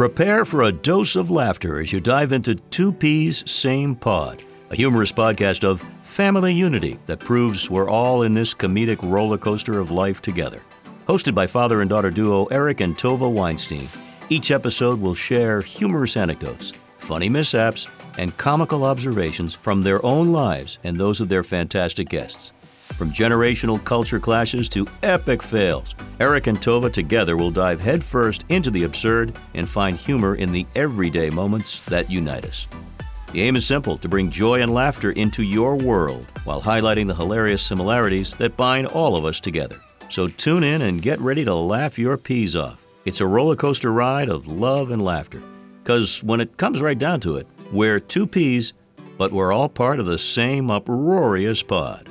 Prepare for a dose of laughter as you dive into Two Peas Same Pod, a humorous podcast of family unity that proves we're all in this comedic roller coaster of life together. Hosted by father and daughter duo Eric and Tovah Weinstein, each episode will share humorous anecdotes, funny mishaps, and comical observations from their own lives and those of their fantastic guests. From generational culture clashes to epic fails, Eric and Tovah together will dive headfirst into the absurd and find humor in the everyday moments that unite us. The aim is simple to bring joy and laughter into your world while highlighting the hilarious similarities that bind all of us together. So tune in and get ready to laugh your peas off. It's a roller coaster ride of love and laughter. Because when it comes right down to it, we're two peas, but we're all part of the same uproarious pod.